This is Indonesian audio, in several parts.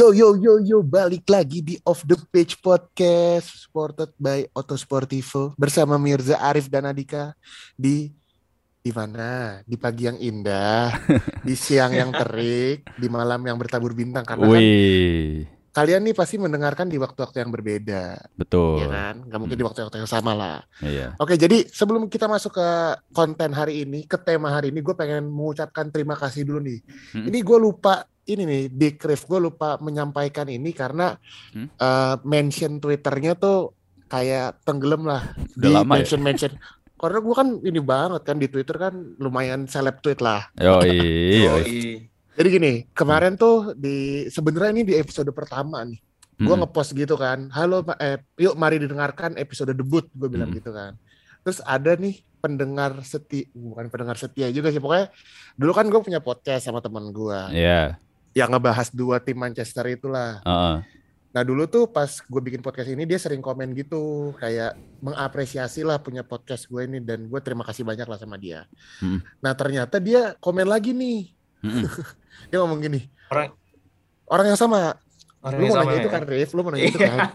Yo yo yo yo balik lagi di Off the Page Podcast supported by Auto Sportivo bersama Mirza Arif dan Adika di di mana? Di pagi yang indah, di siang yang terik, di malam yang bertabur bintang karena kan Wih, kalian nih pasti mendengarkan di waktu-waktu yang berbeda, betul. ya kan? Gak mungkin di waktu-waktu yang sama lah. Iya. Oke, jadi sebelum kita masuk ke konten hari ini, ke tema hari ini, gue pengen mengucapkan terima kasih dulu nih. Hmm. Ini gue lupa, ini nih, di Rif, gue lupa menyampaikan ini karena Hmm. eh, mention Twitternya tuh kayak tenggelam lah Udah di lama ya? mention mention. Karena gue kan ini banget kan di Twitter kan lumayan seleb tweet lah. Yoi, yoi. Jadi gini, kemarin tuh di sebenarnya ini di episode pertama nih, gue Mm-mm. ngepost gitu kan, halo, eh, yuk mari didengarkan episode debut, gue bilang Hmm. gitu kan. Terus ada nih pendengar setia, bukan pendengar setia juga sih, pokoknya dulu kan gue punya podcast sama teman gue, Iya. yang ngebahas dua tim Manchester itulah. Heeh. Nah dulu tuh pas gue bikin podcast ini dia sering komen gitu, kayak mengapresiasi lah punya podcast gue ini dan gue terima kasih banyak lah sama dia. Hmm. Nah ternyata dia komen lagi nih, Mm-mm. dia ngomong gini, Orang orang yang sama, orang lu yang mau sama nanya ya. itu kan Rif, lu mau nanya itu Iya. kan.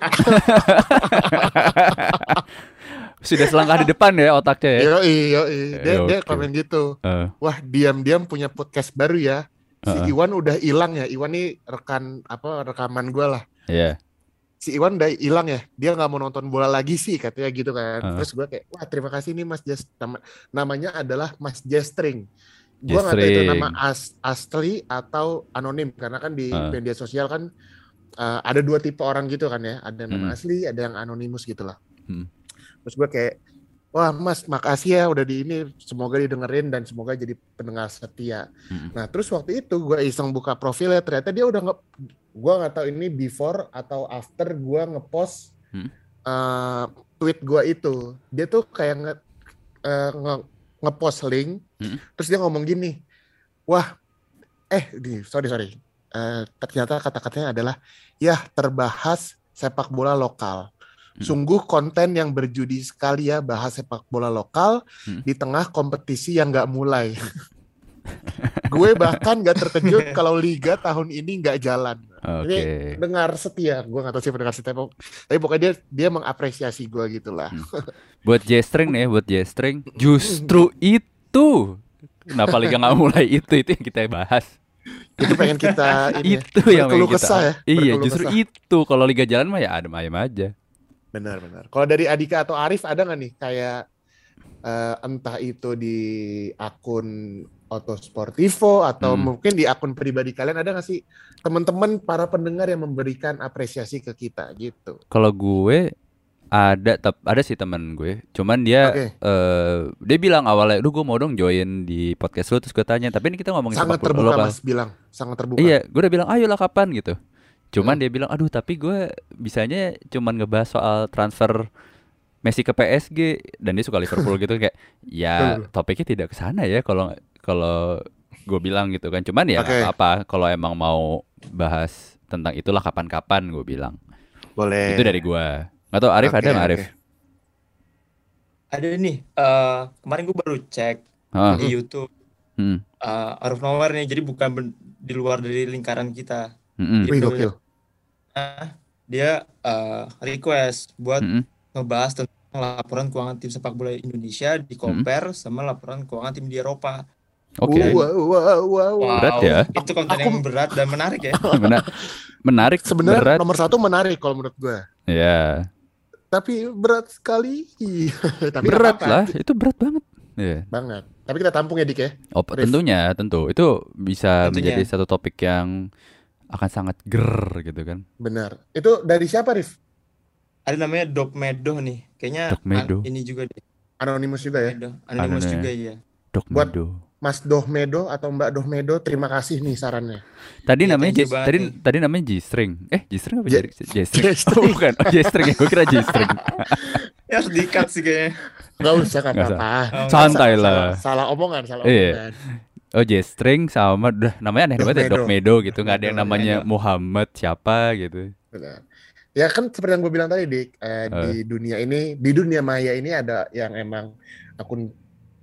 Sudah selangkah di depan ya otaknya ya. Yoi, yoi. Dia, Eh, dia oke. komen gitu. Eh, Wah, diam-diam punya podcast baru ya. Si Heeh. Iwan udah hilang ya. Iwan nih rekan apa rekaman gue lah. Iya. Si Iwan udah hilang ya. Dia nggak mau nonton bola lagi sih katanya gitu kan. Heeh. Terus gue kayak, wah terima kasih nih Mas Jas. Nama- namanya adalah Mas Jestring. Gue nggak tahu itu nama as- asli atau anonim karena kan di Heeh. media sosial kan eh, ada dua tipe orang gitu kan ya. Ada nama Hmm. asli, ada yang anonimus gitu lah. Hmm. Terus gue kayak, wah Mas makasih ya udah di ini, semoga didengerin dan semoga jadi pendengar setia. Mm-mm. Nah terus waktu itu gue iseng buka profilnya, ternyata dia udah nge, gue nggak tahu ini before atau after gue ngepost Hmm. eh, tweet gue itu, dia tuh kayak nge, eh, nge- ngepost link, Hmm. terus dia ngomong gini, wah, eh, di sorry sorry, Eh, ternyata kata-katanya adalah, ya terbahas sepak bola lokal. Hmm. Sungguh konten yang berjudi sekali ya bahas sepak bola lokal Hmm. di tengah kompetisi yang nggak mulai. Gue bahkan nggak terkejut kalau liga tahun ini nggak jalan. Oke. Ini dengar setia, gue nggak tahu sih pendengar setia, tapi pokoknya dia dia mengapresiasi gue gitulah. Buat J-string nih, buat J-string. Justru itu. Kenapa liga nggak mulai itu itu yang kita bahas. Itu pengen kita ini ya, itu yang pengen kita. kesah ya, Iya, justru kesah. itu. Kalau liga jalan mah ya adem ayem aja. Benar benar. Kalau dari Adika atau Arif ada nggak nih kayak eh, entah itu di akun Auto Sportivo atau Hmm. mungkin di akun pribadi kalian ada nggak sih teman-teman para pendengar yang memberikan apresiasi ke kita gitu? Kalau gue ada tep- ada sih teman gue. Cuman dia Oke. eh dia bilang awalnya, "Duh, gue mau dong join di podcast lu." Terus gue tanya, "Tapi ini kita ngomongin Sangat sepak terbuka lokal." Mas bilang, sangat terbuka. Iya, gue udah bilang, "Ayolah kapan?" gitu. Cuman Hmm. dia bilang, "Aduh, tapi gue bisanya cuman ngebahas soal transfer Messi ke PSG dan dia suka Liverpool gitu kayak ya topiknya tidak ke sana ya kalau kalau gue bilang gitu kan. Cuman ya Oke. apa-apa kalau emang mau bahas tentang itulah kapan-kapan gue bilang. Boleh. Itu dari gue. Nggak tahu Arif Oke, ada nggak Arif? oke. Ada nih. eh kemarin gue baru cek Hah? di YouTube Hmm. eh out of nowhere nih. Jadi bukan ben- di luar dari lingkaran kita. Mm-mm. Wih Gitu. gokil. Nah, dia eh, request buat Mm-mm. ngebahas tentang laporan keuangan tim sepak bola Indonesia di compare sama laporan keuangan tim di Eropa. Oke. Wow, wow, wow. Wow, Berat ya. itu konten Aku- yang berat dan menarik ya. Benar. Menarik. Sebenarnya berat. nomor satu menarik kalau menurut gue. Ya. Tapi berat sekali. Tapi Berat apa-apa. lah. Itu berat banget. Iya. Banget. Tapi kita tampung ya Dik ya. Oh, tentunya, tentu. Itu bisa Tentunya. menjadi satu topik yang akan sangat ger gitu kan. Benar. Itu dari siapa Rif? Ada namanya Dok Medo nih. Kayaknya Dok Medo. ini juga deh. Anonimus juga ya. Medo. Anonymous Anonym. juga ya. Dok Buat- Medo. Mas Dohmedo atau Mbak Dohmedo, terima kasih nih sarannya. Tadi Iya, namanya thank you J- banget tadi nih. tadi namanya G-string. Eh, G-string apa J-string? J-string. Oh, bukan. Oh, J-string ya. Gue kira G-string. Ya harus di-cut sih kayaknya. Nggak usah Nggak apa-apa. Oh, Santai Salah- lah. Salah, salah omongan, salah Iya. omongan. Oh, J-string sama udah namanya aneh banget ya, Dokmedo. Dok Medo gitu. Nggak ada yang namanya Medo. Muhammad siapa gitu. Benar. Ya kan seperti yang gue bilang tadi, Dik, eh, di dunia ini, di dunia maya ini ada yang emang akun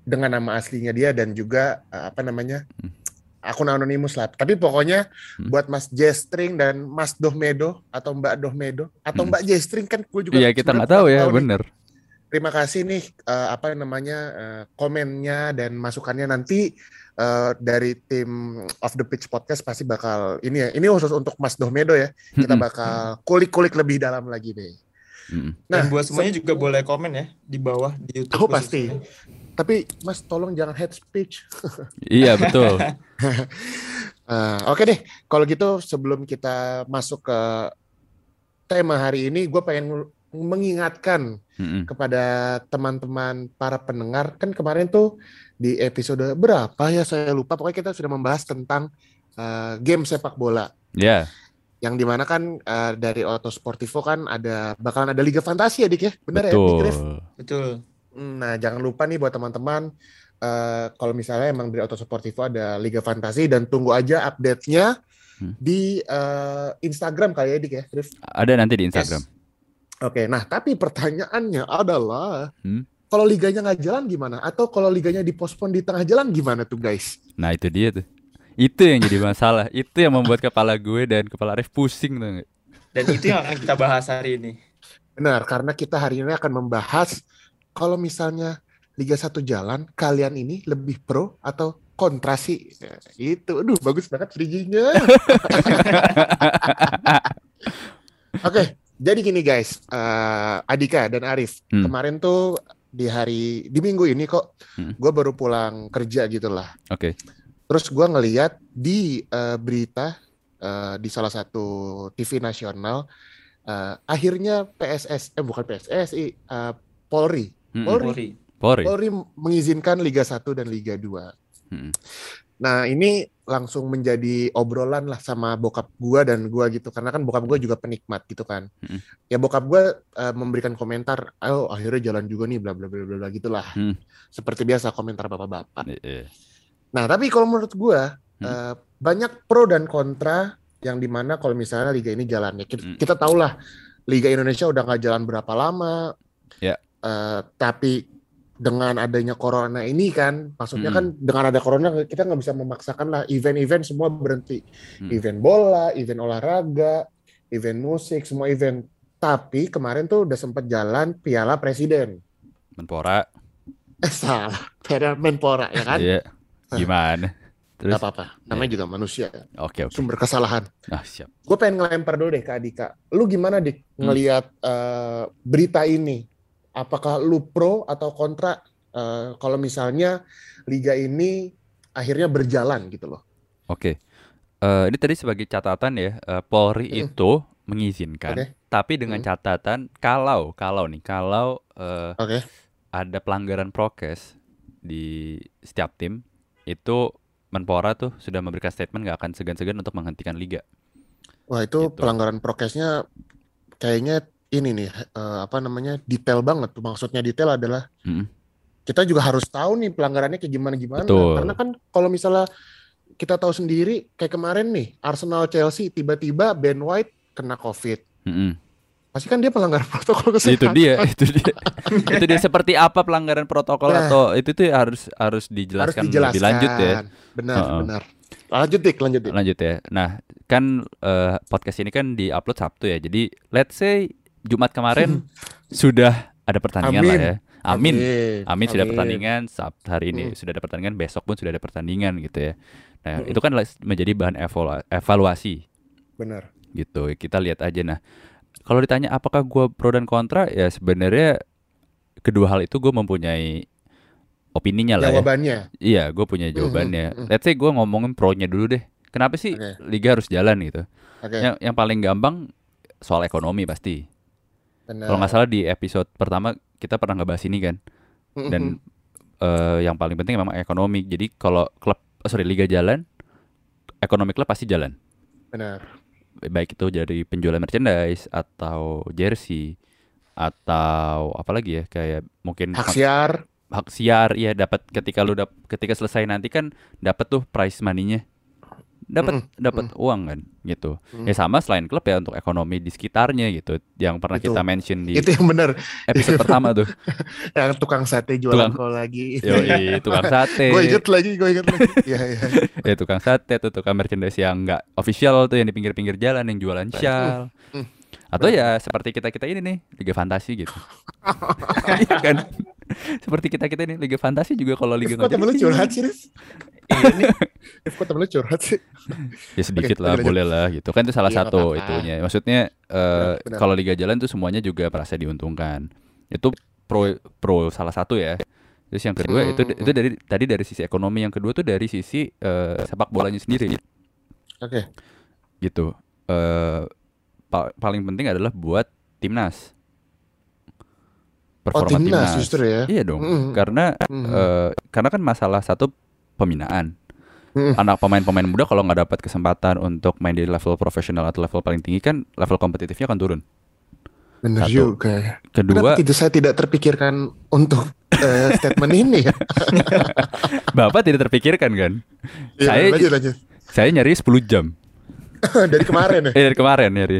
dengan nama aslinya dia dan juga eh, apa namanya Hmm. akun anonimus lah. Tapi pokoknya Hmm. buat Mas Jestring dan Mas Dohmedo atau Mbak Dohmedo atau Hmm. Mbak Jestring kan gue juga Iya kita nggak tahu ya, nih. bener. Terima kasih nih eh, apa namanya eh, komennya dan masukannya nanti eh, dari tim of the pitch podcast pasti bakal ini ya. Ini khusus untuk Mas Dohmedo ya. Kita Mm-mm. bakal kulik-kulik lebih dalam lagi nih. Mm-mm. Nah, Dan buat semuanya juga boleh komen ya di bawah di YouTube. Oh, pasti. khususnya. Tapi Mas tolong jangan head speech. Iya betul. Eh, Oke deh, kalau gitu sebelum kita masuk ke tema hari ini, gue pengen mengingatkan Mm-mm. kepada teman-teman para pendengar kan kemarin tuh di episode berapa ya saya lupa pokoknya kita sudah membahas tentang eh, game sepak bola Ya, yang di mana kan eh, dari Auto Sportivo kan ada bakalan ada Liga Fantasi ya Dik ya benar ya Dik betul. Betul. Nah jangan lupa nih buat teman-teman eh, kalau misalnya emang dari Auto Sportivo ada Liga Fantasi dan tunggu aja update-nya Hmm. di eh, Instagram kali ya Dik ya Rif? Ada nanti di Instagram. Oke, nah tapi pertanyaannya adalah Hmm. kalau liganya nggak jalan gimana? Atau kalau liganya dipospon di tengah jalan gimana tuh guys? Nah itu dia tuh. Itu yang jadi masalah. Itu yang membuat kepala gue dan kepala Arif pusing tuh? Dan itu yang akan kita bahas hari ini. Benar, karena kita hari ini akan membahas kalau misalnya Liga 1 jalan, kalian ini lebih pro atau kontra sih? Ya, itu, aduh bagus banget bridgingnya. Oke, jadi gini guys, eh, Adika dan Arif, Hmm. kemarin tuh di hari di minggu ini kok, Hmm. gue baru pulang kerja gitu lah. Oke. Terus gua ngeliat di eh, berita eh, di salah satu TV nasional, eh, akhirnya PSS, eh bukan PSSI, eh, Polri, Mm-mm. Polri. Polri. Polri. Polri mengizinkan Liga 1 dan Liga 2. Mm-mm. Nah ini langsung menjadi obrolan lah sama bokap gua dan gua gitu, karena kan bokap gua juga penikmat gitu kan. Mm-mm. Ya bokap gua eh, memberikan komentar, ayo akhirnya jalan juga nih, bla bla bla bla bla gitulah. Hmm. Seperti biasa komentar bapak-bapak. Iya. Nah, tapi kalau menurut gua Hmm. eh, banyak pro dan kontra yang di mana kalau misalnya liga ini jalannya kita, Hmm. kita tahu lah liga Indonesia udah nggak jalan berapa lama, Ya. Eh, tapi dengan adanya corona ini kan, maksudnya Hmm. kan dengan ada corona kita nggak bisa memaksakan lah event-event semua berhenti, Hmm. event bola, event olahraga, event musik, semua event. Tapi kemarin tuh udah sempat jalan Piala Presiden. Menpora. Eh salah, Piala Menpora ya kan? Iya. Gimana? Terus? Gak apa-apa, namanya juga manusia. Oke oke. sumber kesalahan. Ah siap. Gue pengen ngelempar dulu deh ke Adika. Lu gimana dik Hmm. ngelihat eh, berita ini? Apakah lu pro atau kontra eh, kalau misalnya liga ini akhirnya berjalan gitu loh? Oke. Eh, ini tadi sebagai catatan ya, eh, Polri Mm. itu mengizinkan, Oke. tapi dengan Mm. catatan kalau kalau nih kalau eh, Oke. ada pelanggaran prokes di setiap tim itu Menpora tuh sudah memberikan statement nggak akan segan-segan untuk menghentikan liga. Wah itu Gitu. pelanggaran prokesnya kayaknya ini nih eh, apa namanya detail banget. Maksudnya detail adalah Mm. kita juga harus tahu nih pelanggarannya kayak gimana gimana. Betul. Karena kan kalau misalnya kita tahu sendiri kayak kemarin nih Arsenal Chelsea tiba-tiba Ben White kena COVID. Mm-mm. Pasti kan dia pelanggar protokol Itu kesehatan. dia, itu dia, itu dia seperti apa pelanggaran protokol Nah. atau itu tuh harus harus Harus dijelaskan dijelaskan. lebih lanjut ya. Benar, Heeh. benar. Lanjut dik, lanjut dik. Lanjut ya. Nah, kan eh, podcast ini kan di-upload Sabtu ya. Jadi let's say Jumat kemarin sudah ada pertandingan lah Amin. ya. Amin. Amin. Amin sudah Amin. pertandingan Sabtu hari ini Hmm. sudah ada pertandingan besok pun sudah ada pertandingan gitu ya. Nah, Hmm. itu kan menjadi bahan evalua- evaluasi Benar. gitu. Kita lihat aja nah. Kalau ditanya apakah gua pro dan kontra ya sebenarnya kedua hal itu gue mempunyai opininya lah ya. Jawabannya. Iya, gue punya jawabannya. mhm. Let's say gue ngomongin pro-nya dulu deh. Kenapa sih Oke. liga harus jalan gitu? Oke. Yang yang paling gampang soal ekonomi pasti. Kalau nggak salah di episode pertama kita pernah ngebahas ini kan. Dan eh, yang paling penting memang ekonomi. Jadi kalau klub eh, sorry liga jalan, ekonomi klub pasti jalan. benar. Baik itu dari penjualan merchandise atau jersey atau apa lagi ya kayak mungkin Hak siar. hak siar ya dapat ketika lu dap ketika selesai nanti kan dapat tuh prize money-nya dapat Mm-mm. dapat uang kan gitu. Mm. Ya sama selain klub ya untuk ekonomi di sekitarnya gitu. Yang pernah Itu. kita mention di Itu yang bener. episode pertama tuh. Yang tukang sate jualan Tukang- kol lagi. Yoi, tukang sate. gue inget lagi, gue inget lagi. Iya, iya. Ya tukang sate tuh tukang merchandise yang enggak official tuh yang di pinggir-pinggir jalan yang jualan shawl. Hmm. Atau ya seperti kita-kita ini nih, Liga Fantasi gitu. Iya kan? Seperti kita-kita ini Liga Fantasi juga kalau Liga kok lu jadi curhat sih, Rif? Rif, kok temen lu curhat sih? Ya sedikit lah, lanjut. boleh lah gitu. Kan itu salah nggak satu apa-apa. itunya. Maksudnya eh, benar. kalau Liga Jalan tuh semuanya juga merasa diuntungkan. Itu pro pro salah satu ya. Terus yang kedua itu Hmm. itu dari tadi dari sisi ekonomi, yang kedua tuh dari sisi eh, sepak bolanya sendiri Oke. gitu. Eh pa- paling penting adalah buat timnas. Oh, Performa timnas justru ya? Iya dong. Mm. Karena Mhm. eh, karena kan masalah satu pembinaan. Anak pemain-pemain muda kalau nggak dapat kesempatan untuk main di level profesional atau level paling tinggi kan level kompetitifnya akan turun. Bener Satu. juga. Kedua, Kenapa saya tidak terpikirkan untuk eh, statement ini ya? Bapak tidak terpikirkan kan? Iya, Saya- lanjut lanjut. Saya nyari 10 jam. Dari kemarin ya. Eh dari kemarin nyari.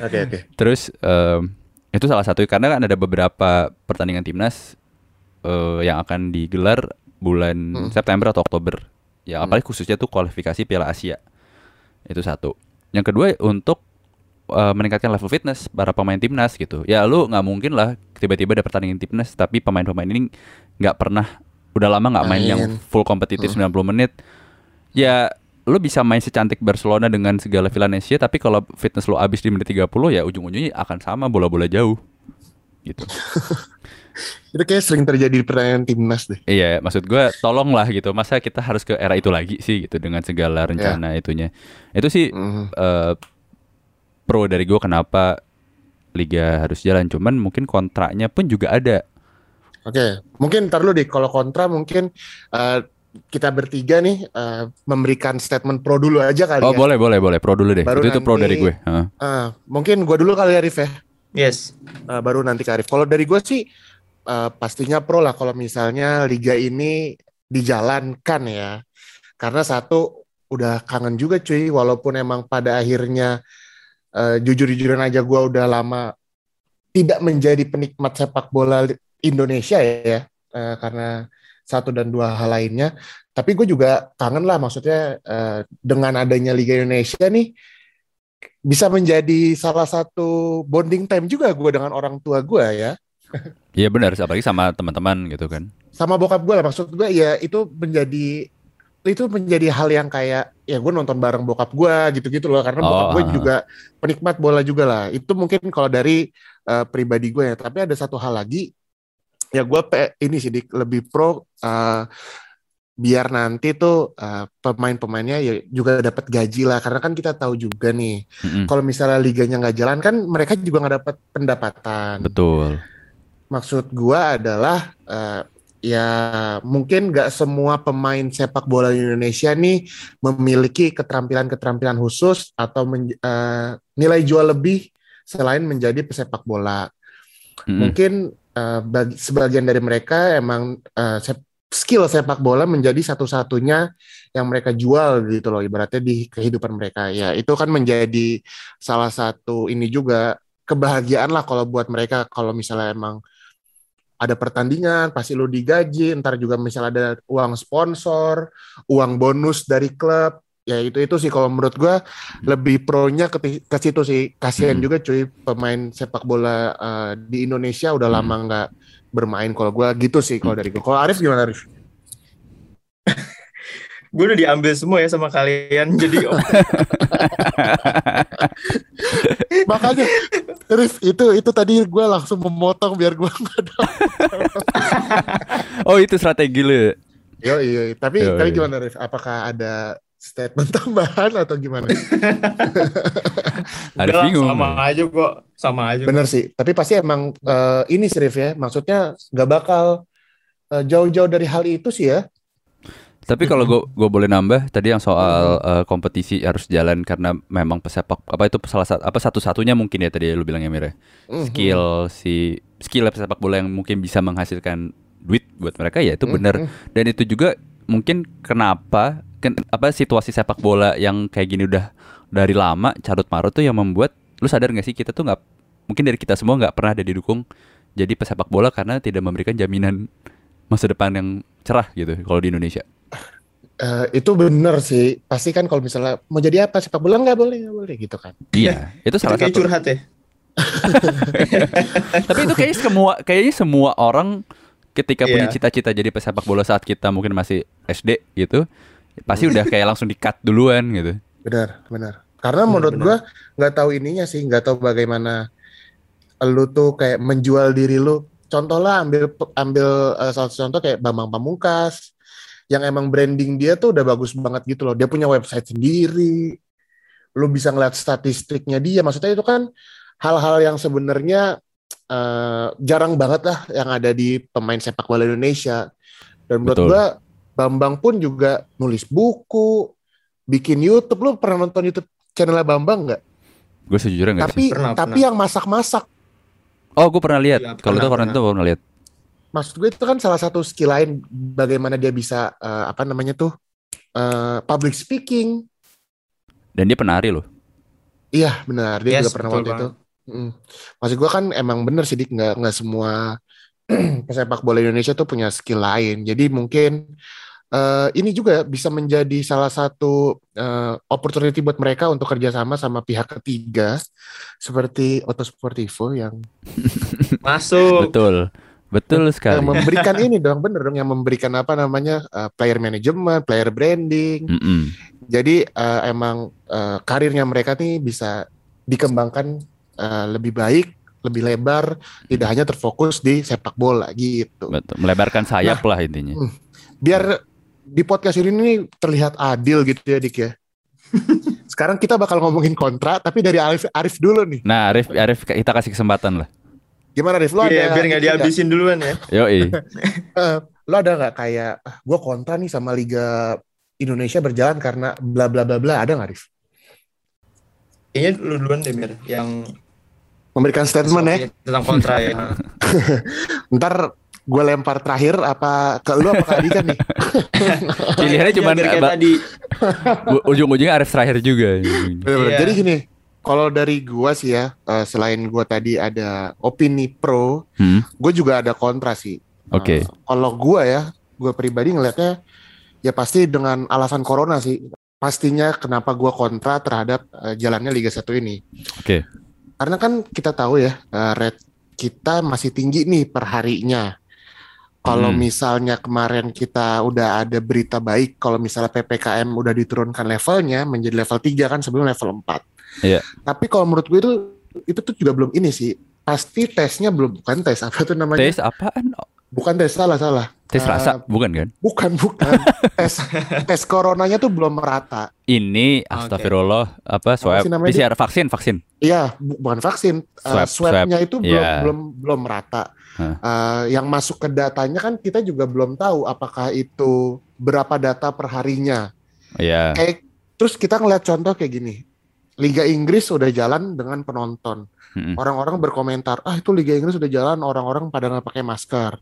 Oke oke. Terus em, itu salah satu karena kan ada beberapa pertandingan timnas eh, yang akan digelar bulan Hmm. September atau Oktober. Ya Hmm. apalagi khususnya tuh kualifikasi Piala Asia. Itu satu. Yang kedua untuk eh, meningkatkan level fitness para pemain timnas gitu. Ya lu nggak mungkin lah tiba-tiba ada pertandingan timnas tapi pemain-pemain ini nggak pernah udah lama nggak main, yang Main. full kompetitif Hmm. 90 menit. Ya lu bisa main secantik Barcelona dengan segala Villanesia tapi kalau fitness lu habis di menit 30 ya ujung-ujungnya akan sama bola-bola jauh. Gitu. Itu kayak sering terjadi di pertandingan timnas deh. Iya, maksud gue tolonglah gitu. Masa kita harus ke era itu lagi sih gitu dengan segala rencana itunya. Itu sih Mhm. eh, pro dari gue kenapa liga harus jalan. Cuman mungkin kontraknya pun juga ada. Oke, mungkin ntar lu deh kalau kontra mungkin eh, kita bertiga nih eh, memberikan statement pro dulu aja kali Oh ya. boleh boleh boleh pro dulu deh. Baru itu itu pro nanti- dari gue. Heeh. Ah, mungkin gua dulu kali ya Arif ya. Yes. Eh, baru nanti ke Arif. Kalau dari gue sih eh, pastinya pro lah kalau misalnya liga ini dijalankan ya. Karena satu udah kangen juga cuy, walaupun emang pada akhirnya eh, jujur-jujuran aja gue udah lama tidak menjadi penikmat sepak bola Indonesia ya, Eh, karena satu dan dua hal lainnya. Tapi gue juga kangen lah, maksudnya eh, dengan adanya Liga Indonesia nih bisa menjadi salah satu bonding time juga gue dengan orang tua gue ya Iya benar, apalagi sama teman-teman gitu kan. sama bokap gue lah maksud gue ya itu menjadi itu menjadi hal yang kayak ya gue nonton bareng bokap gue gitu-gitu loh karena bokap Oh, gue ah. juga penikmat bola juga lah itu mungkin kalau dari eh, pribadi gue ya tapi ada satu hal lagi ya gue ini sih Dik, lebih pro eh, biar nanti tuh eh, pemain-pemainnya ya juga dapat gaji lah karena kan kita tahu juga nih Mm-mm. kalau misalnya liganya nggak jalan kan mereka juga nggak dapat pendapatan Betul. Maksud gua adalah eh, ya mungkin nggak semua pemain sepak bola di Indonesia nih memiliki keterampilan-keterampilan khusus atau men- eh, nilai jual lebih selain menjadi pesepak bola. Mm-mm. Mungkin eh, bagi sebagian dari mereka emang eh, sep- skill sepak bola menjadi satu-satunya yang mereka jual gitu loh ibaratnya di kehidupan mereka. Ya itu kan menjadi salah satu ini juga kebahagiaan lah kalau buat mereka kalau misalnya emang ada pertandingan pasti lu digaji ntar juga misalnya ada uang sponsor uang bonus dari klub. Ya itu itu sih kalau menurut gua lebih pro-nya ke, ke situ sih. Kasihan Hmm. juga cuy pemain sepak bola eh, di Indonesia udah Hmm. lama nggak bermain kalau gua. Gitu sih kalau dari gua. Kalau Arif gimana Arif Gue udah diambil semua ya sama kalian. Jadi oh, makanya Arif itu itu tadi gua langsung memotong biar gua nggak ada Oh itu strategi lu. Yo, iya, tapi Yo, tapi gimana Rif? Apakah ada statement tambahan atau gimana? Lah, bingung. sama aja kok. Sama aja. Bener sih, tapi pasti emang eh, ini sih Rif ya, maksudnya nggak bakal eh, jauh-jauh dari hal itu sih ya. Tapi kalau gue gue boleh nambah tadi yang soal eh, kompetisi harus jalan karena memang pesepak apa itu salah satu apa satu-satunya mungkin ya tadi lu bilang ya Mira. Mhm. Skill si skill pesepak bola yang mungkin bisa menghasilkan duit buat mereka ya itu benar dan itu juga mungkin kenapa ken- apa situasi sepak bola yang kayak gini udah dari lama carut marut tuh yang membuat lu sadar gak sih kita tuh nggak mungkin dari kita semua nggak pernah ada didukung jadi pesepak bola karena tidak memberikan jaminan masa depan yang cerah gitu kalau di Indonesia. Eh, itu bener sih. Pasti kan kalau misalnya mau jadi apa sepak bola nggak boleh nggak boleh gitu kan. Iya, itu Itu salah kayak satu. curhat ya. Tapi itu kayaknya semua kayaknya semua orang ketika punya Iya. cita-cita jadi pesepak bola saat kita mungkin masih SD gitu, pasti udah kayak langsung di-cut duluan gitu. Benar, benar. Karena Benar, menurut benar. gua nggak tahu ininya sih, nggak tahu bagaimana lu tuh kayak menjual diri lu. Contoh lah ambil ambil eh, salah satu contoh kayak Bambang Pamungkas yang emang branding dia tuh udah bagus banget gitu loh. Dia punya website sendiri. Lu bisa ngeliat statistiknya dia. Maksudnya itu kan hal-hal yang sebenarnya eh, jarang banget lah yang ada di pemain sepak bola Indonesia. Dan menurut Betul. gua Bambang pun juga nulis buku, bikin YouTube. Lu pernah nonton YouTube channelnya Bambang nggak? Gue sejujurnya nggak sih. Tapi Pernah, tapi pernah. yang masak-masak. Oh, gue pernah lihat. Iya, Kalau itu pernah, pernah. itu pernah lihat. Maksud gue itu kan salah satu skill lain bagaimana dia bisa eh, apa namanya tuh eh, public speaking. Dan dia penari loh. Iya benar dia Yes, juga pernah waktu banget. itu. Mm. Maksud gue kan emang bener sih dik nggak nggak semua pesepak bola Indonesia tuh punya skill lain. Jadi mungkin eh, ini juga bisa menjadi salah satu eh, opportunity buat mereka untuk kerjasama sama pihak ketiga seperti Otto Sportivo yang Masuk. Betul. Betul yang sekali. memberikan ini dong bener dong yang memberikan apa namanya eh, player management, player branding. Mm-mm. Jadi eh, emang eh, karirnya mereka nih bisa dikembangkan eh, lebih baik, lebih lebar, tidak hanya terfokus di sepak bola gitu. Betul. Melebarkan sayap lah intinya. Biar di podcast ini nih terlihat adil gitu ya Dik ya. Sekarang kita bakal ngomongin kontra, tapi dari Arif, Arif dulu nih. Nah, Arif, Arif kita kasih kesempatan lah. Gimana Arif? Lo ada Iya, biar nggak dihabisin duluan ya. Eh, lo ada nggak kayak ah, gue kontra nih sama Liga Indonesia berjalan karena bla bla bla bla ada nggak Arif? Kayaknya lu duluan deh, Mir. Yang Memberikan statement ya. tentang kontra ya. Ntar gue lempar terakhir apa ke lu apa ke Adika nih? Pilihannya Iya, ba- tadi. ujung-ujungnya Arif terakhir juga. Iya. Jadi gini, kalau dari gua sih ya, eh, selain gua tadi ada opini pro, Hmm, gue juga ada kontra sih. Oke. Eh, kalau gua ya, gua pribadi ngelihatnya ya pasti dengan alasan corona sih. Pastinya kenapa gua kontra terhadap eh, jalannya Liga 1 ini. Oke. Karena kan kita tahu ya, eh, rate kita masih tinggi nih per harinya. Kalau Hmm. misalnya kemarin kita udah ada berita baik, kalau misalnya PPKM udah diturunkan levelnya menjadi level 3 kan sebelum level 4. Iya. Tapi kalau menurut gue itu itu tuh juga belum ini sih. Pasti tesnya belum bukan tes apa tuh namanya? Tes apaan? Bukan tes salah salah. Tes Eh, rasa, bukan kan? Bukan bukan. tes tes coronanya tuh belum merata. Ini astagfirullah apa swab sih namanya, PCR vaksin vaksin. Iya, bu- bukan vaksin. Eh, Swab, swabnya itu belum iya. belum belum merata. Hah. Eh, yang masuk ke datanya kan kita juga belum tahu apakah itu berapa data per harinya. Iya. Kayak terus kita ngeliat contoh kayak gini. Liga Inggris udah jalan dengan penonton. Orang-orang berkomentar, ah itu Liga Inggris udah jalan, orang-orang pada nggak pakai masker.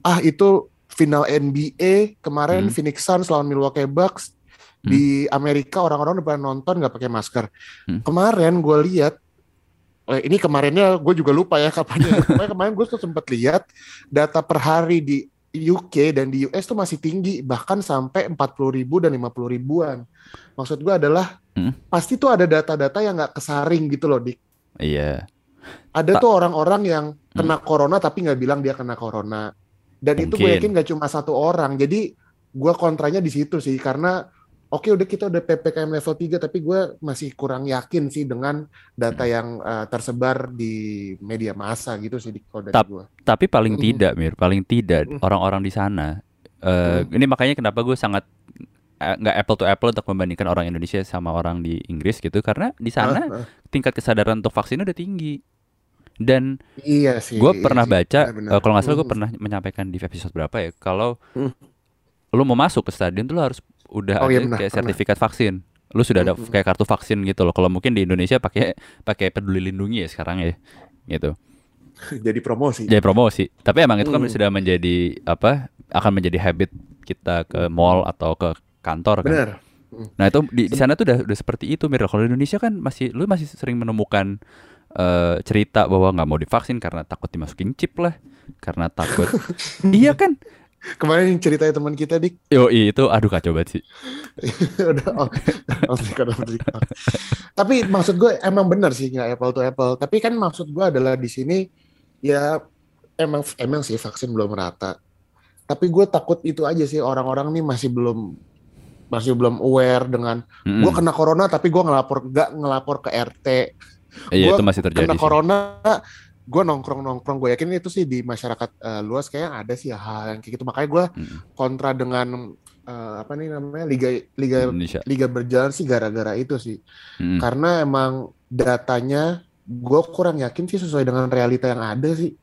Ah itu final NBA kemarin Hmm. Phoenix Suns lawan Milwaukee Bucks di Amerika orang-orang udah pada nonton nggak pakai masker. Hmm. Kemarin gue lihat, eh, ini kemarinnya gue juga lupa ya kapan. Pokoknya kemarin gue tuh sempat lihat data per hari di UK dan di US tuh masih tinggi bahkan sampai 40 ribu dan 50 ribuan. Maksud gue adalah Hmm. pasti tuh ada data-data yang nggak kesaring gitu loh, Dik. Iya. Ada Ta- tuh orang-orang yang kena corona tapi nggak bilang dia kena corona. Dan itu gue Mungkin. yakin nggak cuma satu orang. Jadi gue kontranya di situ sih karena oke udah kita udah PPKM level 3 tapi gue masih kurang yakin sih dengan data yang eh, tersebar di media massa gitu sih di kalau dari Tap- gue. Tapi paling Mm. tidak, Mir, paling tidak Mm. orang-orang di sana. eh, Ini makanya kenapa gue sangat eh, nggak apple to apple untuk membandingkan orang Indonesia sama orang di Inggris gitu karena di sana Ah, ah. tingkat kesadaran untuk vaksin udah tinggi. Dan iya sih. gue iya pernah sih. baca, eh, kalau nggak salah gue Mm. pernah menyampaikan di episode berapa ya, kalau Hmm. lu mau masuk ke stadion tuh lu harus udah Oh, ada iya benar, kayak sertifikat vaksin. Lu sudah ada kayak kartu vaksin gitu loh. Kalau mungkin di Indonesia pakai pakai peduli lindungi ya sekarang ya, gitu. jadi promosi. Jadi promosi. Tapi emang itu kan Hmm. sudah menjadi apa? Akan menjadi habit kita ke mall atau ke kantor kan. Bener. Nah itu di, di sana tuh udah udah seperti itu Mir. Kalau di Indonesia kan masih lu masih sering menemukan eh, cerita bahwa nggak mau divaksin karena takut dimasukin chip lah, karena takut. iya kan? Kemarin ceritanya teman kita dik Yo itu aduh kacau banget sih. udah record. Tapi maksud gue emang bener sih nggak apple to apple. Tapi kan maksud gue adalah di sini ya emang emang sih vaksin belum rata. Tapi gue takut itu aja sih orang-orang nih masih belum masih belum aware dengan Mm-mm. gue kena corona tapi gue ngelapor nggak ngelapor ke RT. Iya itu masih terjadi Kena sih. corona gue nongkrong nongkrong gue yakin itu sih di masyarakat eh, luas kayak ada sih hal yang kayak gitu makanya gue Mm. kontra dengan eh, apa nih namanya liga liga Indonesia. liga berjalan sih gara-gara itu sih Mm. karena emang datanya gue kurang yakin sih sesuai dengan realita yang ada sih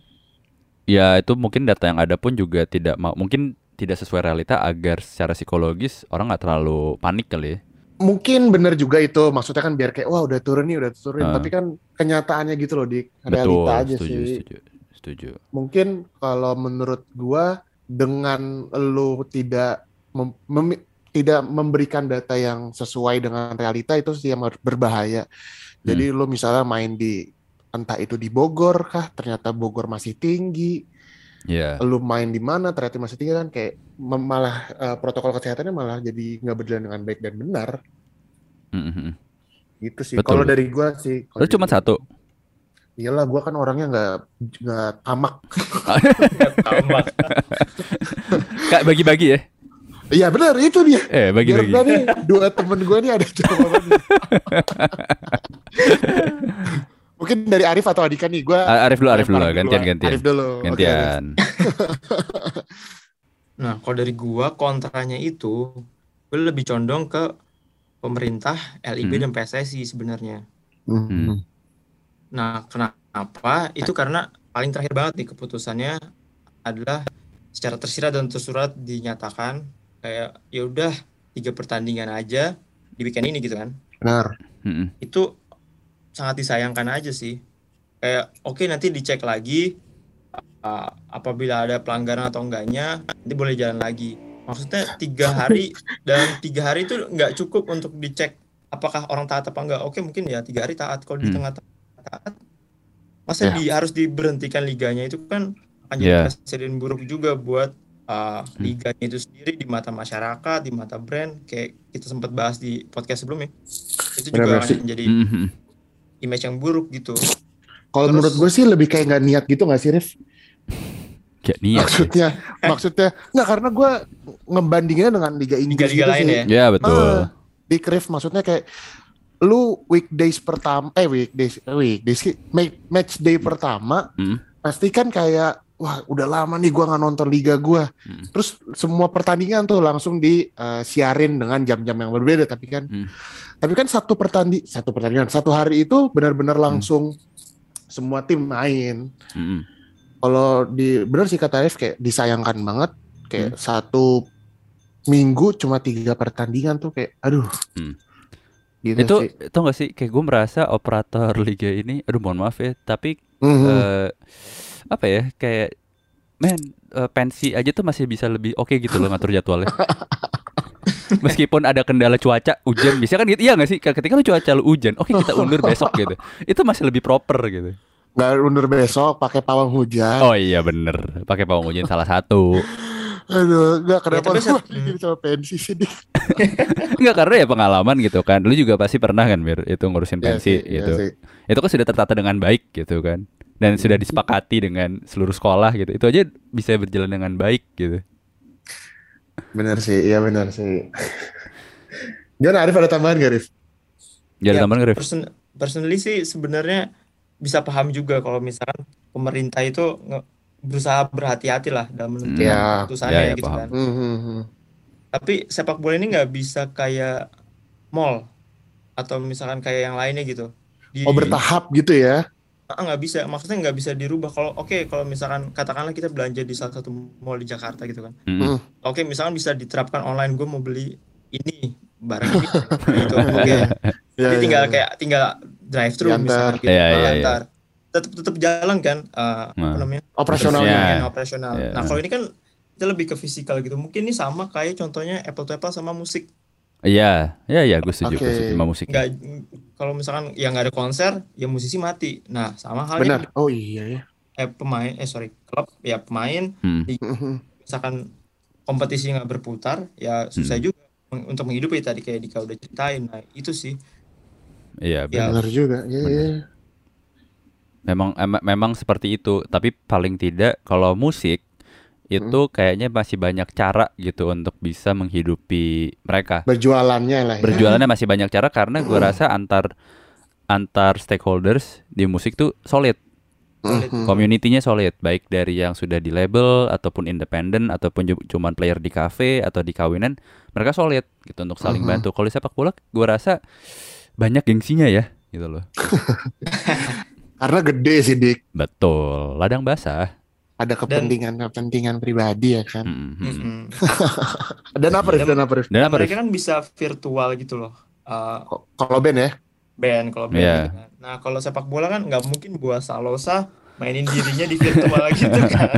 Ya itu mungkin data yang ada pun juga tidak mau mungkin tidak sesuai realita agar secara psikologis orang nggak terlalu panik kali ya. Mungkin bener juga itu maksudnya kan biar kayak wah udah turun nih udah turun Ah. tapi kan kenyataannya gitu loh di Betul, realita aja setuju, sih setuju, setuju. mungkin kalau menurut gua dengan lu tidak mem- memi- tidak memberikan data yang sesuai dengan realita itu sih yang ber- berbahaya. Jadi lu misalnya main di entah itu di Bogor kah, ternyata Bogor masih tinggi, Ya, lu main di mana ternyata masih tinggi kan kayak malah eh, protokol kesehatannya malah jadi nggak berjalan dengan baik dan benar Mm, mm, mm. gitu sih. Kalau dari gua sih, Lu cuma satu. Iyalah gua kan orangnya nggak nggak tamak. Tambah. Kak bagi-bagi ya. Iya benar itu dia. Eh, gua nih dua temen gue nih ada jawaban. Mungkin dari Arif atau Adika nih gue. Arif dulu, Arif dulu, gantian, gantian. Arif dulu. Gantian. Nah, kalau dari gua kontranya itu gue lebih condong ke pemerintah, LIB Hmm. dan PSSI sebenarnya. Hmm. Nah, kenapa? Itu karena paling terakhir banget nih keputusannya adalah secara tersirat dan tersurat dinyatakan kayak ya udah tiga pertandingan aja di weekend ini gitu kan. Benar. Mm, mm. Itu sangat disayangkan aja sih. Kayak oke nanti dicek lagi uh, apabila ada pelanggaran atau enggaknya nanti boleh jalan lagi. Maksudnya tiga hari dan tiga hari itu nggak cukup untuk dicek apakah orang taat apa enggak. Oke mungkin ya tiga hari taat. Kalau di Hmm. tengah taat masa Ya. di, harus diberhentikan liganya itu kan akan Ya. jadi presiden buruk juga buat uh, Hmm. liganya itu sendiri di mata masyarakat, di mata brand. Kayak kita sempat bahas di podcast sebelumnya. Itu juga akan menjadi Mm, mm. Image yang buruk gitu. Kalau menurut gue sih lebih kayak nggak niat gitu nggak sih Rif? Kayak niat. ya. maksudnya, maksudnya nggak karena gue ngebandinginnya dengan Liga Inggris Liga-liga gitu lain sih. ya. Ya, betul. Ah, di Rif maksudnya kayak lu weekdays pertama eh weekdays weekdays sih, ma- match day pertama Hmm. pasti kan kayak wah udah lama nih gua nggak nonton liga gua Hmm. terus semua pertandingan tuh langsung di eh, siarin dengan jam-jam yang berbeda tapi kan Hmm. tapi kan satu pertandi satu pertandingan satu hari itu benar-benar Hmm. langsung semua tim main Mm, mm. kalau di benar sih kata Arif kayak disayangkan banget kayak satu minggu cuma tiga pertandingan tuh kayak aduh Hmm. gitu Itu sih. tau gak sih kayak gue merasa operator liga ini aduh mohon maaf ya, tapi Mhm. eh, apa ya kayak men eh, pensi aja tuh masih bisa lebih oke gitu loh ngatur jadwalnya. Meskipun ada kendala cuaca, hujan, bisa kan gitu. Iya gak sih? Ketika lu cuaca lu hujan, oke kita undur besok gitu. Itu masih lebih proper gitu. nggak undur besok pakai pawang hujan. Oh iya bener, pakai pawang hujan salah satu. Aduh, nggak kenapa tapi lu sama pensi sih? Enggak karena ya pengalaman gitu kan. Lu juga pasti pernah kan Mir itu ngurusin Iya pensi sih, iya gitu. sih. Itu kan sudah tertata dengan baik gitu kan. Dan sudah disepakati dengan seluruh sekolah gitu. Itu aja bisa berjalan dengan baik gitu. Benar sih, iya benar sih. Gimana Arif ada tambahan gak Arif? Jadi Ya, tambahan Grif? Person, personally sih sebenarnya bisa paham juga kalau misalkan pemerintah itu berusaha berhati-hati lah dalam menentukan Ya. keputusannya Ya, ya, gitu paham. kan. Hmm, hmm, hmm. Tapi sepak bola ini nggak bisa kayak mall atau misalkan kayak yang lainnya gitu. Di, Oh bertahap gitu ya? Ah, nggak bisa, maksudnya nggak bisa dirubah. Kalau oke, kalau misalkan katakanlah kita belanja di salah satu mall di Jakarta gitu kan. Hmm. Oke, misalkan bisa diterapkan online. Gue mau beli ini barang ini gitu. Oke, Ya, Jadi ya, tinggal ya. kayak tinggal drive thru misalkan gitu. Iya, iya, iya. Diantar. Tetap tetap jalan kan eh, apa Nah. namanya? operasionalnya. Terusnya. Yang operasional. Iya. Nah, kalau ini kan kita lebih ke fisikal gitu mungkin ini sama kayak contohnya apple to apple sama musik Iya, iya, iya, gue setuju, gue Oke. setuju sama musik. kalau misalkan yang nggak ada konser ya musisi mati nah sama halnya Benar. Oh iya ya. eh pemain eh sorry klub ya pemain Hmm. Misalkan kompetisi nggak berputar ya susah Hmm. juga untuk menghidupi tadi kayak Dika udah ceritain nah itu sih Iya, Ya. benar. Benar juga. Iya, iya. Memang em- memang seperti itu, tapi paling tidak kalau musik itu kayaknya masih banyak cara gitu untuk bisa menghidupi mereka. Berjualannya lah ya. Berjualannya masih banyak cara karena gue rasa antar antar stakeholders di musik tuh solid. Solid. Mhm. Community-nya solid, baik dari yang sudah di label ataupun independen ataupun cuman player di cafe atau di kawinan, mereka solid gitu untuk saling Mhm. bantu. Kalau di sepak bola, gue rasa banyak gengsinya ya, gitu loh. Karena gede sih Dik. Betul, ladang basah. Ada kepentingan-kepentingan pribadi ya kan. Mm, mm, mm. Mm-mm. Dan apa Rif? Dan apa? Dan apa? mereka kan bisa virtual gitu loh Eh, Ko- Kalau band ya? band kalau band Iya. gitu kan. nah kalau sepak bola kan nggak mungkin buat Salosa mainin dirinya di virtual gitu kan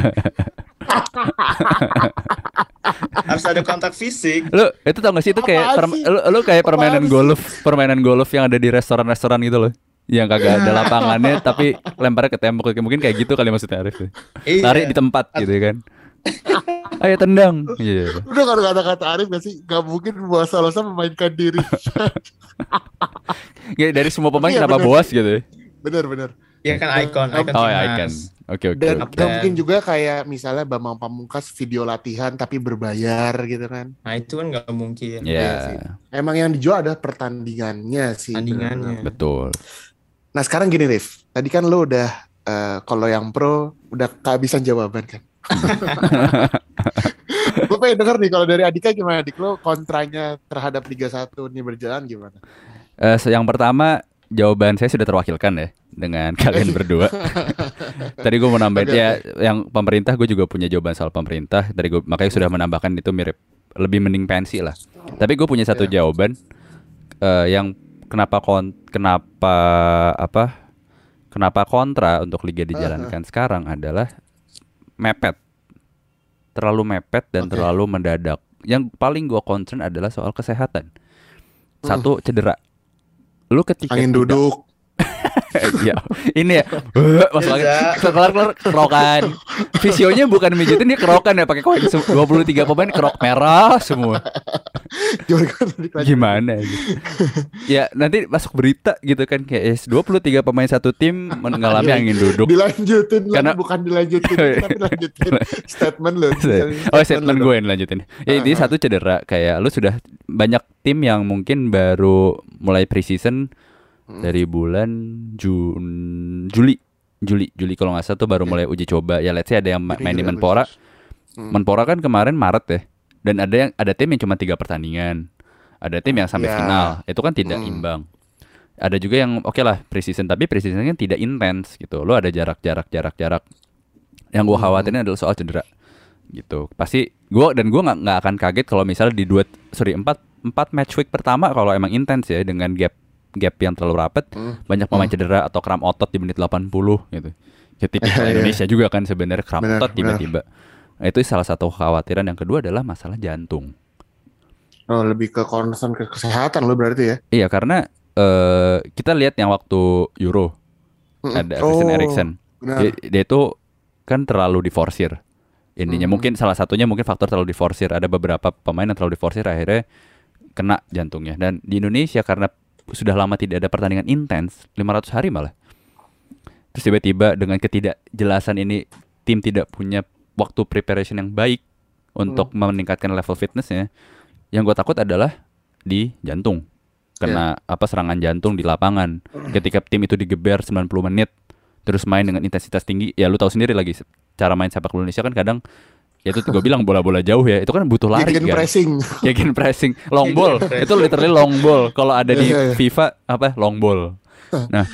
harus ada kontak fisik Lu itu tau gak sih itu kayak perm- sih? lu, lu kayak permainan sih? golf, permainan golf yang ada di restoran-restoran gitu loh. Yang kagak ada lapangannya tapi lemparnya ke tembok mungkin kayak gitu kali maksudnya Arif. Iya. Lari di tempat gitu kan. Ayo tendang. Iya. Udah kalau kata-kata Arif gak sih? Gak mungkin Boas Salosa memainkan diri. Ya, dari semua pemain Iya, kenapa bener. boas gitu ya? Bener-bener. Iya kan icon icon Oh ya icon. Oke oke. Dan oke. gak mungkin juga kayak misalnya Bambang Pamungkas video latihan tapi berbayar gitu kan. nah itu kan nggak mungkin Ya, Iya sih. Emang yang dijual adalah pertandingannya sih. Tandingannya. betul. Nah sekarang gini Rif, tadi kan lo udah eh, kalau yang pro udah kehabisan jawaban kan. gue pengen denger nih kalau dari Adika gimana Dik lo kontranya terhadap Liga 1 ini berjalan gimana? Eh, so yang pertama jawaban saya sudah terwakilkan ya dengan kalian berdua. Tadi gue mau nambahin ya yang pemerintah gue juga punya jawaban soal pemerintah. Tadi gue makanya sudah menambahkan itu mirip lebih mending pensi lah. Tapi gue punya satu Iya. jawaban eh, yang kenapa kon kenapa apa kenapa kontra untuk liga dijalankan sekarang adalah mepet terlalu mepet dan Oke. terlalu mendadak. Yang paling gue concern adalah soal kesehatan. Satu cedera. Lu ketika Angin tidak- duduk. ya ini ya. Masuk lagi Iya. kelar kelar kerokan. Visionya bukan mijitin dia kerokan ya pakai koin se- 23 pemain kerok merah semua. Gimana gitu ya? Nanti masuk berita gitu kan kayak eh, 23 pemain satu tim mengalami angin duduk. Dilanjutin lagi, Karena- bukan dilanjutin tapi lanjutin statement lo. Oh statement gue yang lanjutin Ya ini satu cedera Kayak lu sudah Banyak tim yang mungkin baru Mulai preseason Hmm. Dari bulan Jun Juli. Juli Juli kalau nggak salah tuh baru mulai uji coba. Ya let's say ada yang Jadi main di Menpora. Hmm. Menpora kan kemarin Maret ya. Dan ada yang ada tim yang cuma tiga pertandingan. Ada tim yang sampai Ya. final. Itu kan tidak Hmm. imbang. Ada juga yang oke lah preseason. Tapi preseason kan tidak intens gitu. Lo ada jarak jarak jarak jarak yang gue Hmm. khawatirin adalah soal cedera. Gitu. Pasti gue dan gue nggak nggak akan kaget kalau misalnya di dua sorry empat empat match week pertama kalau emang intens ya dengan gap gap yang terlalu rapet Hmm. banyak pemain cedera atau kram otot di menit 80 gitu. Ya tipikal. Indonesia juga kan sebenarnya kram Benar, otot tiba-tiba. Nah, itu salah satu kekhawatiran. Yang kedua adalah masalah jantung. Oh, lebih ke concern ke kesehatan lo berarti ya. iya karena eh, kita lihat yang waktu Euro Mm-mm. ada Christian Oh, Eriksen. dia, dia itu kan terlalu diforsir. Intinya Hmm. mungkin salah satunya mungkin faktor terlalu diforsir. Ada beberapa pemain yang terlalu diforsir akhirnya kena jantungnya. Dan di Indonesia karena sudah lama tidak ada pertandingan intens 500 hari malah. Terus tiba-tiba dengan ketidakjelasan ini tim tidak punya waktu preparation yang baik untuk meningkatkan level fitnessnya yang gue takut adalah di jantung. Kena apa serangan jantung di lapangan. Ketika tim itu digeber 90 menit terus main dengan intensitas tinggi ya lu tahu sendiri lagi cara main sepak bola Indonesia kan kadang ya itu gue bilang bola-bola jauh ya itu kan butuh lari Bikin kan? pressing. Gegen pressing. Long ball. Pressing. itu literally long ball. Kalau ada di Iya, iya. FIFA apa long ball. Nah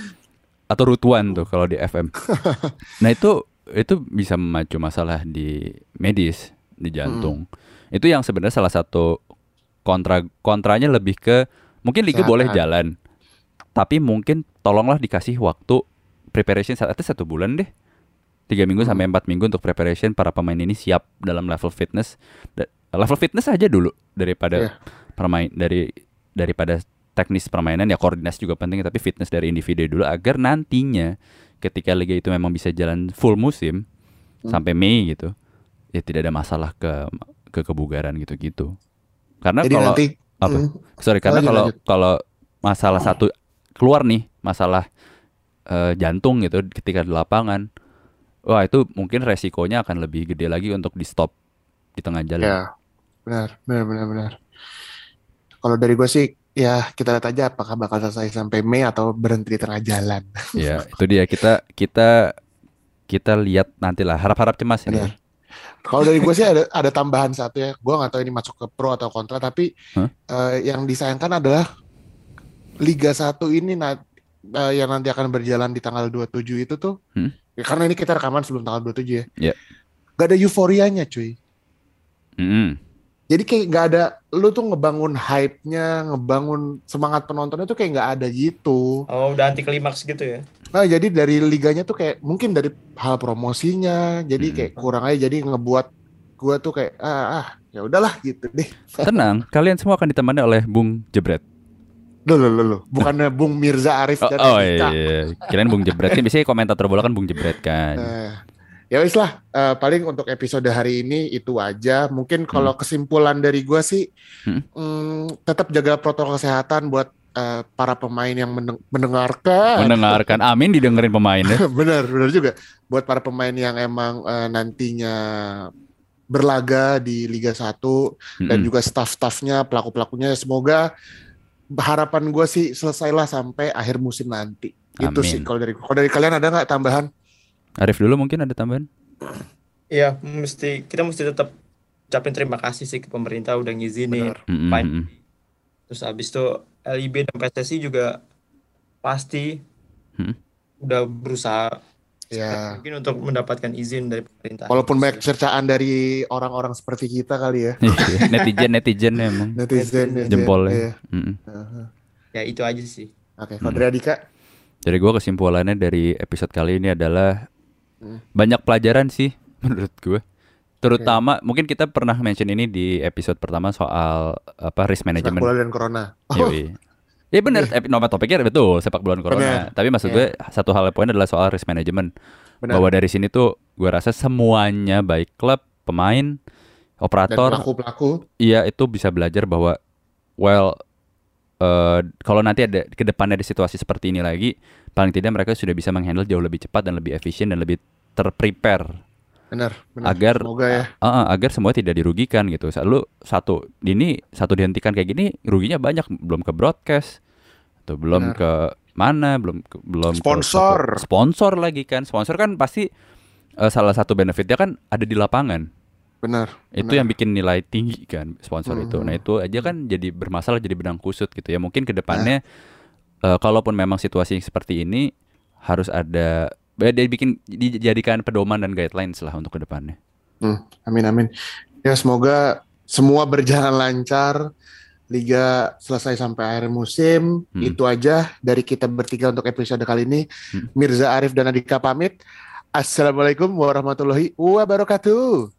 atau rutuan tuh kalau di FM nah itu itu bisa memacu masalah di medis di jantung. Itu yang sebenarnya salah satu kontra kontranya lebih ke mungkin liga Kesehatan. boleh jalan tapi mungkin tolonglah dikasih waktu preparation saat itu satu bulan deh tiga minggu Hmm. sampai empat minggu untuk preparation para pemain ini siap dalam level fitness Da- level fitness aja dulu daripada Iya. permain dari daripada teknis permainan ya koordinasi juga penting tapi fitness dari individu dulu agar nantinya ketika liga itu memang bisa jalan full musim Hmm. sampai Mei gitu ya tidak ada masalah ke ke kebugaran gitu-gitu karena Jadi kalau nanti apa? Hmm, sorry karena Lanjut, kalau lanjut. kalau masalah satu keluar nih masalah eh, jantung gitu ketika di lapangan wah itu mungkin resikonya akan lebih gede lagi untuk di stop di tengah jalan ya benar benar benar benar. Kalau dari gue sih ya kita lihat aja apakah bakal selesai sampai Mei atau berhenti di tengah jalan. ya itu dia kita kita kita lihat nantilah harap-harap cemas ya Benar. Kalau dari gue sih ada ada tambahan satu ya. Gue nggak tahu ini masuk ke pro atau kontra, tapi Hah? eh, yang disayangkan adalah Liga 1 ini eh, yang nanti akan berjalan di tanggal 27 itu tuh. Hmm? ya karena ini kita rekaman sebelum tanggal 27 ya. Iya. Gak ada euforianya cuy. Mm-mm. Jadi kayak nggak ada, lu tuh ngebangun hype-nya, ngebangun semangat penontonnya tuh kayak nggak ada gitu. Oh, udah anti klimaks gitu ya. Nah, jadi dari liganya tuh kayak mungkin dari hal promosinya, jadi Hmm. kayak kurang aja jadi ngebuat gua tuh kayak ah, ah ya udahlah gitu deh. tenang kalian semua akan ditemani oleh Bung Jebret Loh, loh, loh, loh. Bukannya Bung Mirza Arif oh, dan oh Andika. iya kirain Bung Jebret kan biasanya komentator bola kan Bung Jebret kan Nah, ya wis lah, eh, paling untuk episode hari ini itu aja. Mungkin kalau kesimpulan dari gua sih, Hmm. mm, tetap jaga protokol kesehatan buat eh, para pemain yang mendeng- mendengarkan. mendengarkan Amin didengerin pemainnya bener, bener juga. Buat para pemain yang emang eh, nantinya berlaga di Liga 1 dan Mm-mm. juga staff-staffnya, pelaku-pelakunya, semoga harapan gue sih selesailah sampai akhir musim nanti. Itu Amin. sih kalau dari kalau dari kalian ada nggak tambahan? Arif dulu mungkin ada tambahan Iya, mesti kita mesti tetap ucapin terima kasih sih ke pemerintah udah ngizinin. Fine. mm-mm. Terus habis itu LIB dan PSSI juga pasti Hmm. udah berusaha Ya. mungkin untuk mendapatkan izin dari pemerintah. Walaupun banyak cercaan dari orang-orang seperti kita kali ya. Iya, netizen netizen emang Netizen, netizen. jempolnya Iya. Aha. Ya itu aja sih. Oke, kalau Hmm. dari Adika, Jadi gue kesimpulannya dari episode kali ini adalah Hmm. banyak pelajaran sih menurut gue. Terutama mungkin kita pernah mention ini di episode pertama soal apa risk sepak management. bola dan corona. Oh, Yoi. Ya benar, epi- nama topiknya betul sepak bola dan corona. Benar. Tapi maksud Iya. gue satu hal poin adalah soal risk management. benar. Bahwa dari sini tuh gue rasa semuanya baik klub, pemain, Dan operator, pelaku-pelaku. iya itu bisa belajar bahwa well eh kalau nanti ada ke depannya ada situasi seperti ini lagi, paling tidak mereka sudah bisa menghandle jauh lebih cepat dan lebih efisien dan lebih terprepare Benar, benar. agar Semoga ya. Ah, ah, agar semua tidak dirugikan gitu. Saat lu satu ini satu dihentikan kayak gini ruginya banyak belum ke broadcast atau belum Benar. ke mana belum ke- belum ke Sponsor. satu- sponsor lagi kan sponsor kan pasti eh, salah satu benefitnya kan ada di lapangan Benar. itu benar. yang bikin nilai tinggi kan sponsor itu nah Mhm. itu aja kan jadi bermasalah jadi benang kusut gitu ya mungkin ke depannya eh, kalaupun memang situasi seperti ini harus ada ya, dia bikin dijadikan pedoman dan guidelines lah untuk ke depannya Hmm, amin amin. Ya semoga semua berjalan lancar. Liga selesai sampai akhir musim. Hmm. Itu aja dari kita bertiga untuk episode kali ini. Hmm. Mirza Arif dan Adika pamit. Assalamualaikum warahmatullahi wabarakatuh.